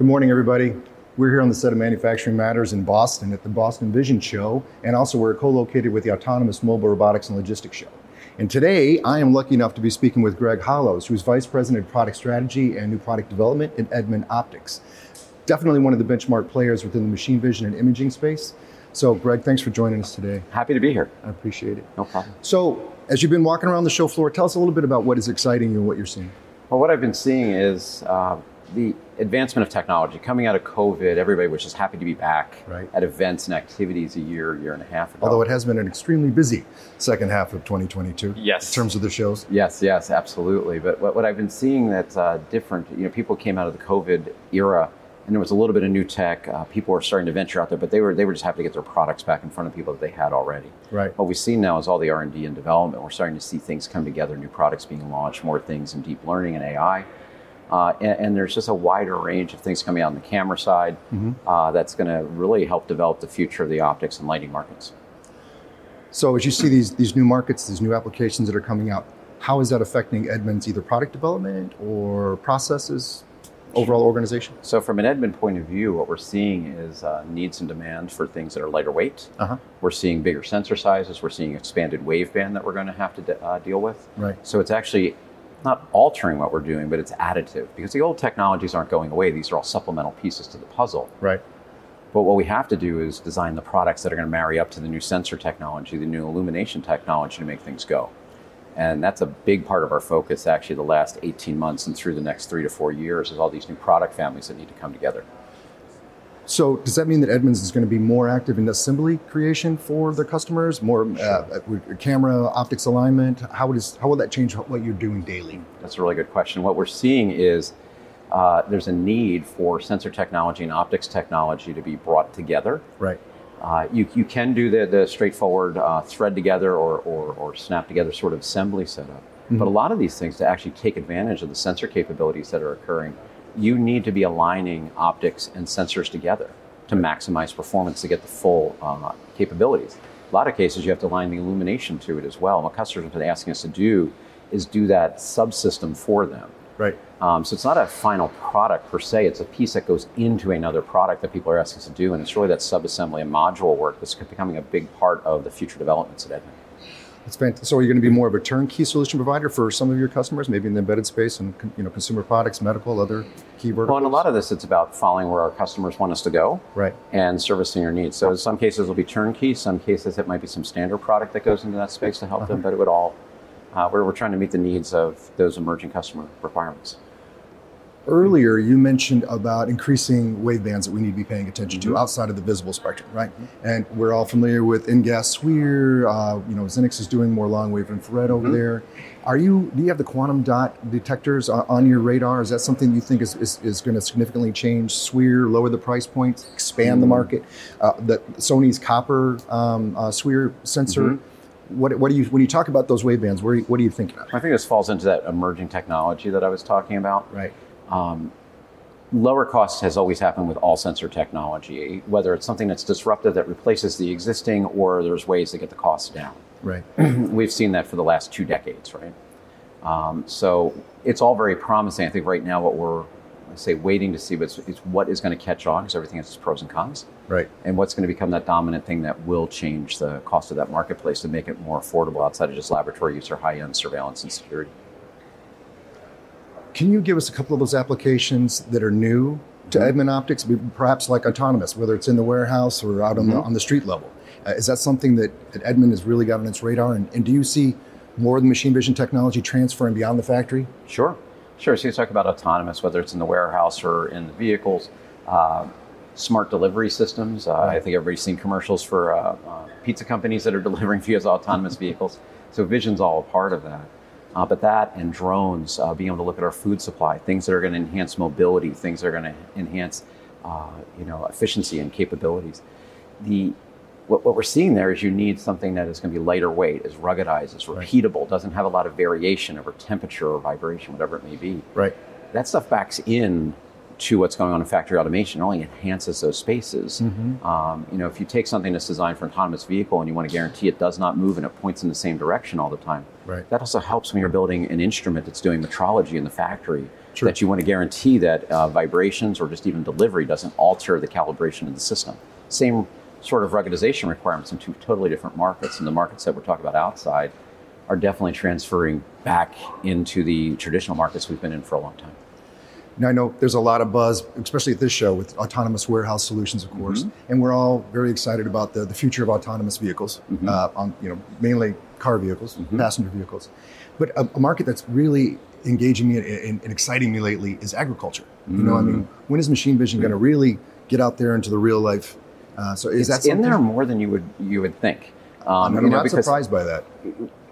Good morning, everybody. We're here on the set of Manufacturing Matters in Boston at the Boston Vision Show, and also we're co-located with the Autonomous Mobile Robotics and Logistics Show. And today, I am lucky enough to be speaking with Greg Hollows, who's Vice President of Product Strategy and New Product Development at Edmund Optics. Definitely one of the benchmark players within the machine vision and imaging space. So, Greg, thanks for joining us today. Happy to be here. I appreciate it. No problem. So, as you've been walking around the show floor, tell us a little bit about what is exciting you and what you're seeing. Well, what I've been seeing is uh, the advancement of technology. Coming out of COVID, everybody was just happy to be back Right. at events and activities a year, year and a half ago. Although it has been an extremely busy second half of 2022 Yes. in terms of the shows. Yes, yes, absolutely. But what, what I've been seeing that's uh, different, you know, people came out of the COVID era and there was a little bit of new tech. Uh, people were starting to venture out there, but they were they were just happy to get their products back in front of people that they had already. Right. What we've seen now is all the R and D and development. We're starting to see things come together, new products being launched, more things in deep learning and AI. Uh, and, and there's just a wider range of things coming out on the camera side uh, that's going to really help develop the future of the optics and lighting markets. So as you see these these new markets, these new applications that are coming out, how is that affecting Edmund's either product development or processes, overall organization? So, from an Edmund point of view, what we're seeing is uh, needs and demand for things that are lighter weight. Uh-huh. We're seeing bigger sensor sizes. We're seeing expanded waveband that we're going to have to de- uh, deal with. Right. So, it's actually not altering what we're doing, but it's additive because the old technologies aren't going away. These are all supplemental pieces to the puzzle. Right. But what we have to do is design the products that are going to marry up to the new sensor technology, the new illumination technology to make things go. And that's a big part of our focus actually the last 18 months and through the next three to four years is all these new product families that need to come together. So does that mean that Edmunds is going to be more active in assembly creation for their customers, more uh, camera optics alignment? How would is, how will that change what you're doing daily? That's a really good question. What we're seeing is uh, there's a need for sensor technology and optics technology to be brought together. Right. Uh, you, you can do the, the straightforward uh, thread together or, or, or snap together sort of assembly setup. But a lot of these things to actually take advantage of the sensor capabilities that are occurring, you need to be aligning optics and sensors together to maximize performance to get the full uh, capabilities. A lot of cases, you have to align the illumination to it as well. And what customers have been asking us to do is do that subsystem for them. Right. Um, so it's not a final product per se. It's a piece that goes into another product that people are asking us to do, and it's really that subassembly and module work that's becoming a big part of the future developments at Edmund. It's fantastic. So are you going to be more of a turnkey solution provider for some of your customers, maybe in the embedded space and you know consumer products, medical, other key verticals? Well, in a lot of this, it's about following where our customers want us to go Right. and servicing their needs. So in some cases, it'll be turnkey. Some cases, it might be some standard product that goes into that space to help them. But it would all, uh, we're, we're trying to meet the needs of those emerging customer requirements. Earlier, you mentioned about increasing wavebands that we need to be paying attention Mm-hmm. to outside of the visible spectrum, right? And we're all familiar with InGaAs SWIR. Uh, you know, Xenics is doing more long wave infrared Mm-hmm. over there. Are you? Do you have the quantum dot detectors on, your radar? Is that something you think is, is, is going to significantly change SWIR, lower the price points, expand the Mm-hmm. market? Uh, the Sony's copper um, uh, SWIR sensor. Mm-hmm. What, what do you when you talk about those wavebands? What are you thinking of? I think this falls into that emerging technology that I was talking about. Right. Um, lower cost has always happened with all sensor technology, whether it's something that's disruptive that replaces the existing or there's ways to get the cost down. Right. We've seen that for the last two decades, right? Um, so it's all very promising. I think right now what we're, I say, waiting to see is, is what is going to catch on because everything has its pros and cons, Right. and what's going to become that dominant thing that will change the cost of that marketplace to make it more affordable outside of just laboratory use or high-end surveillance and security. Can you give us a couple of those applications that are new to Mm-hmm. Edmund Optics, perhaps like autonomous, whether it's in the warehouse or out on, Mm-hmm. the, on the street level? Uh, is that something that, that Edmund has really got on its radar? And, and do you see more of the machine vision technology transferring beyond the factory? Sure, sure. So you talk about autonomous, whether it's in the warehouse or in the vehicles, uh, smart delivery systems. Uh, I think everybody's seen commercials for uh, uh, pizza companies that are delivering via autonomous vehicles. So vision's all a part of that. Uh, but that and drones, uh, being able to look at our food supply, things that are going to enhance mobility, things that are going to enhance, uh, you know, efficiency and capabilities. The what, what we're seeing there is you need something that is going to be lighter weight, is ruggedized, is repeatable, doesn't have a lot of variation over temperature or vibration, whatever it may be. Right. That stuff backs in to what's going on in factory automation, it only enhances those spaces. Um, you know, if you take something that's designed for an autonomous vehicle and you want to guarantee it does not move and it points in the same direction all the time, Right. that also helps when you're building an instrument that's doing metrology in the factory. True. That you want to guarantee that uh, vibrations or just even delivery doesn't alter the calibration of the system. Same sort of ruggedization requirements in two totally different markets. And the markets that we're talking about outside are definitely transferring back into the traditional markets we've been in for a long time. Now I know there's a lot of buzz, especially at this show, with autonomous warehouse solutions, of course, Mm-hmm. and we're all very excited about the, the future of autonomous vehicles, Mm-hmm. uh, on you know mainly car vehicles, passenger vehicles, but a, a market that's really engaging me and, exciting me lately is agriculture. You know, I mean, when is machine vision going to really get out there into the real life? Uh, so is it's that something? in there more than you would you would think. Um, I'm you know, not surprised by that.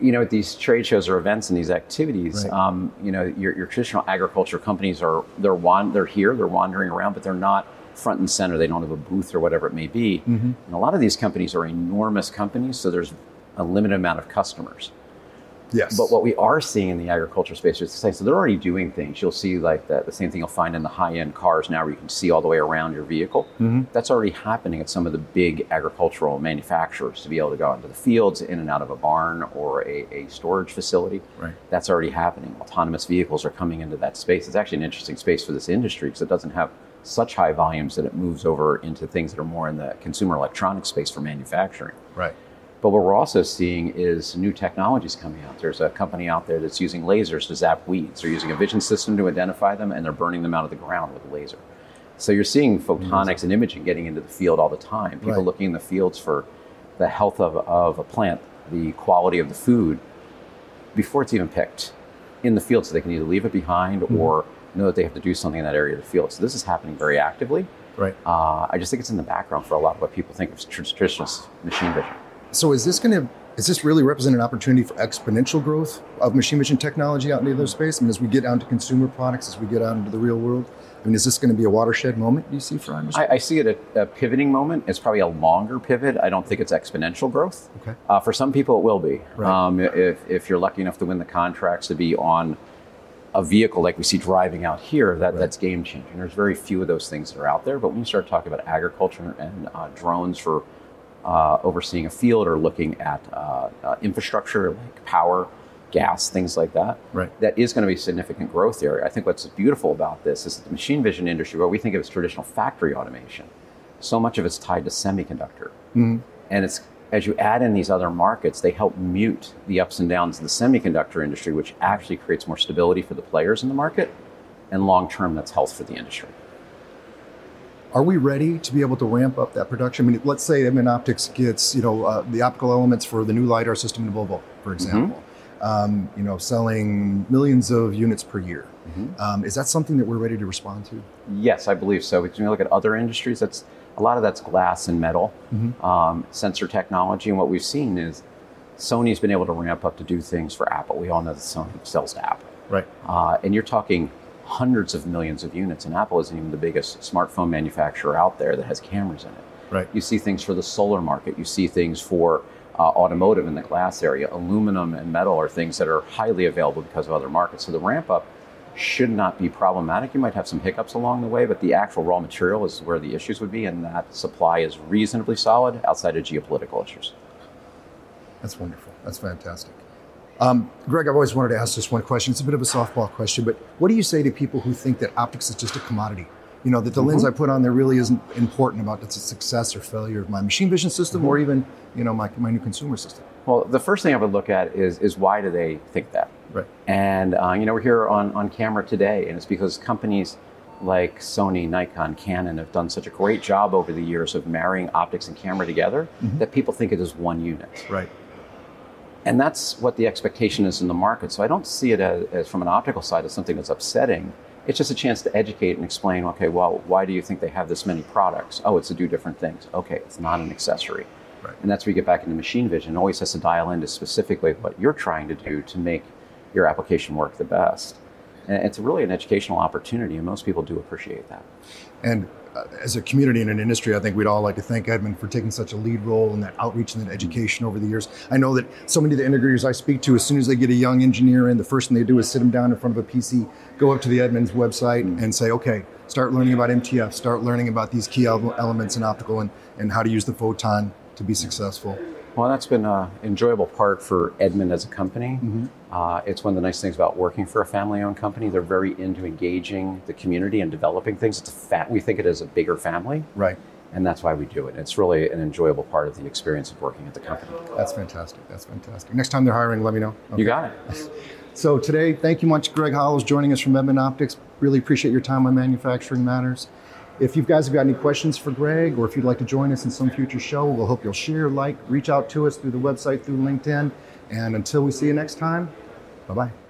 You know, at these trade shows or events and these activities, Right. um, you know, your, your traditional agriculture companies are they're wan- they're here, they're wandering around, but they're not front and center. They don't have a booth or whatever it may be. Mm-hmm. And a lot of these companies are enormous companies, so there's a limited amount of customers. Yes, But what we are seeing in the agriculture space is the same. So they're already doing things. You'll see like the, the same thing you'll find in the high-end cars now, where you can see all the way around your vehicle. Mm-hmm. That's already happening at some of the big agricultural manufacturers to be able to go into the fields, in and out of a barn or a, a storage facility. Right. That's already happening. Autonomous vehicles are coming into that space. It's actually an interesting space for this industry because it doesn't have such high volumes that it moves over into things that are more in the consumer electronics space for manufacturing. right. But what we're also seeing is new technologies coming out. There's a company out there that's using lasers to zap weeds. They're using a vision system to identify them, and they're burning them out of the ground with a laser. So you're seeing photonics and imaging getting into the field all the time. People Right. looking in the fields for the health of, of a plant, the quality of the food, before it's even picked in the field, so they can either leave it behind or know that they have to do something in that area of the field. So this is happening very actively. Right. Uh, I just think it's in the background for a lot of what people think of traditional machine vision. So is this going to is this really represent an opportunity for exponential growth of machine vision technology out into the other space? I mean, as we get out into consumer products, as we get out into the real world, I mean, is this going to be a watershed moment? Do you see for? I, I see it a, a pivoting moment. It's probably a longer pivot. I don't think it's exponential growth. Okay. Uh, for some people, it will be. Right. Um, if, if you're lucky enough to win the contracts to be on a vehicle like we see driving out here, that, Right. that's game changing. There's very few of those things that are out there. But when you start talking about agriculture and uh, drones for uh, overseeing a field or looking at uh, uh, infrastructure like power, gas, things like that, Right. that is going to be a significant growth area. I think what's beautiful about this is that the machine vision industry, what we think of as traditional factory automation, so much of it's tied to semiconductor. Mhm. And it's as you add in these other markets, they help mute the ups and downs of the semiconductor industry, which actually creates more stability for the players in the market. And long term, that's health for the industry. Are we ready to be able to ramp up that production? I mean, let's say Edmund Optics gets you know uh, the optical elements for the new lidar system in Volvo, for example. Um, you know, selling millions of units per year. Um, is that something that we're ready to respond to? Yes, I believe so. Because when you look at other industries, that's a lot of that's glass and metal, um, sensor technology, and what we've seen is Sony's been able to ramp up to do things for Apple. We all know that Sony sells to Apple, Right. uh, and you're talking hundreds of millions of units. And Apple isn't even the biggest smartphone manufacturer out there that has cameras in it. Right. You see things for the solar market. You see things for uh, automotive in the glass area. Aluminum and metal are things that are highly available because of other markets. So the ramp up should not be problematic. You might have some hiccups along the way, but the actual raw material is where the issues would be, and that supply is reasonably solid outside of geopolitical issues. That's wonderful. That's fantastic. Um, Greg, I've always wanted to ask this one question. It's a bit of a softball question, but what do you say to people who think that optics is just a commodity? You know, that the lens I put on there really isn't important about the success or failure of my machine vision system or even, you know, my, my new consumer system. Well, the first thing I would look at is is why do they think that? Right. And uh, you know, we're here on, on camera today, and it's because companies like Sony, Nikon, Canon have done such a great job over the years of marrying optics and camera together that people think it is one unit. Right. And that's what the expectation is in the market. So I don't see it as, as from an optical side as something that's upsetting. It's just a chance to educate and explain, okay, well, why do you think they have this many products? Oh, it's to do different things. Okay, it's not an accessory. Right. And that's where you get back into machine vision. It always has to dial into specifically what you're trying to do to make your application work the best. And it's really an educational opportunity, and most people do appreciate that. And Uh, as a community and an industry, I think we'd all like to thank Edmund for taking such a lead role in that outreach and that education over the years. I know that so many of the integrators I speak to, as soon as they get a young engineer in, the first thing they do is sit them down in front of a PC, go up to the Edmunds website mm. and say, okay, start learning about MTF, start learning about these key elements in optical and, and how to use the photon to be successful. Well, that's been an enjoyable part for Edmund as a company. Uh, it's one of the nice things about working for a family-owned company. They're very into engaging the community and developing things. It's a fat. We think it is a bigger family, Right. and that's why we do it. It's really an enjoyable part of the experience of working at the company. That's fantastic. That's fantastic. Next time they're hiring, let me know. You got it. So today, thank you much, Greg Hollows, joining us from Edmund Optics. Really appreciate your time on Manufacturing Matters. If you guys have got any questions for Greg, or if you'd like to join us in some future show, we'll hope you'll share, like, reach out to us through the website, through LinkedIn. And until we see you next time, bye bye.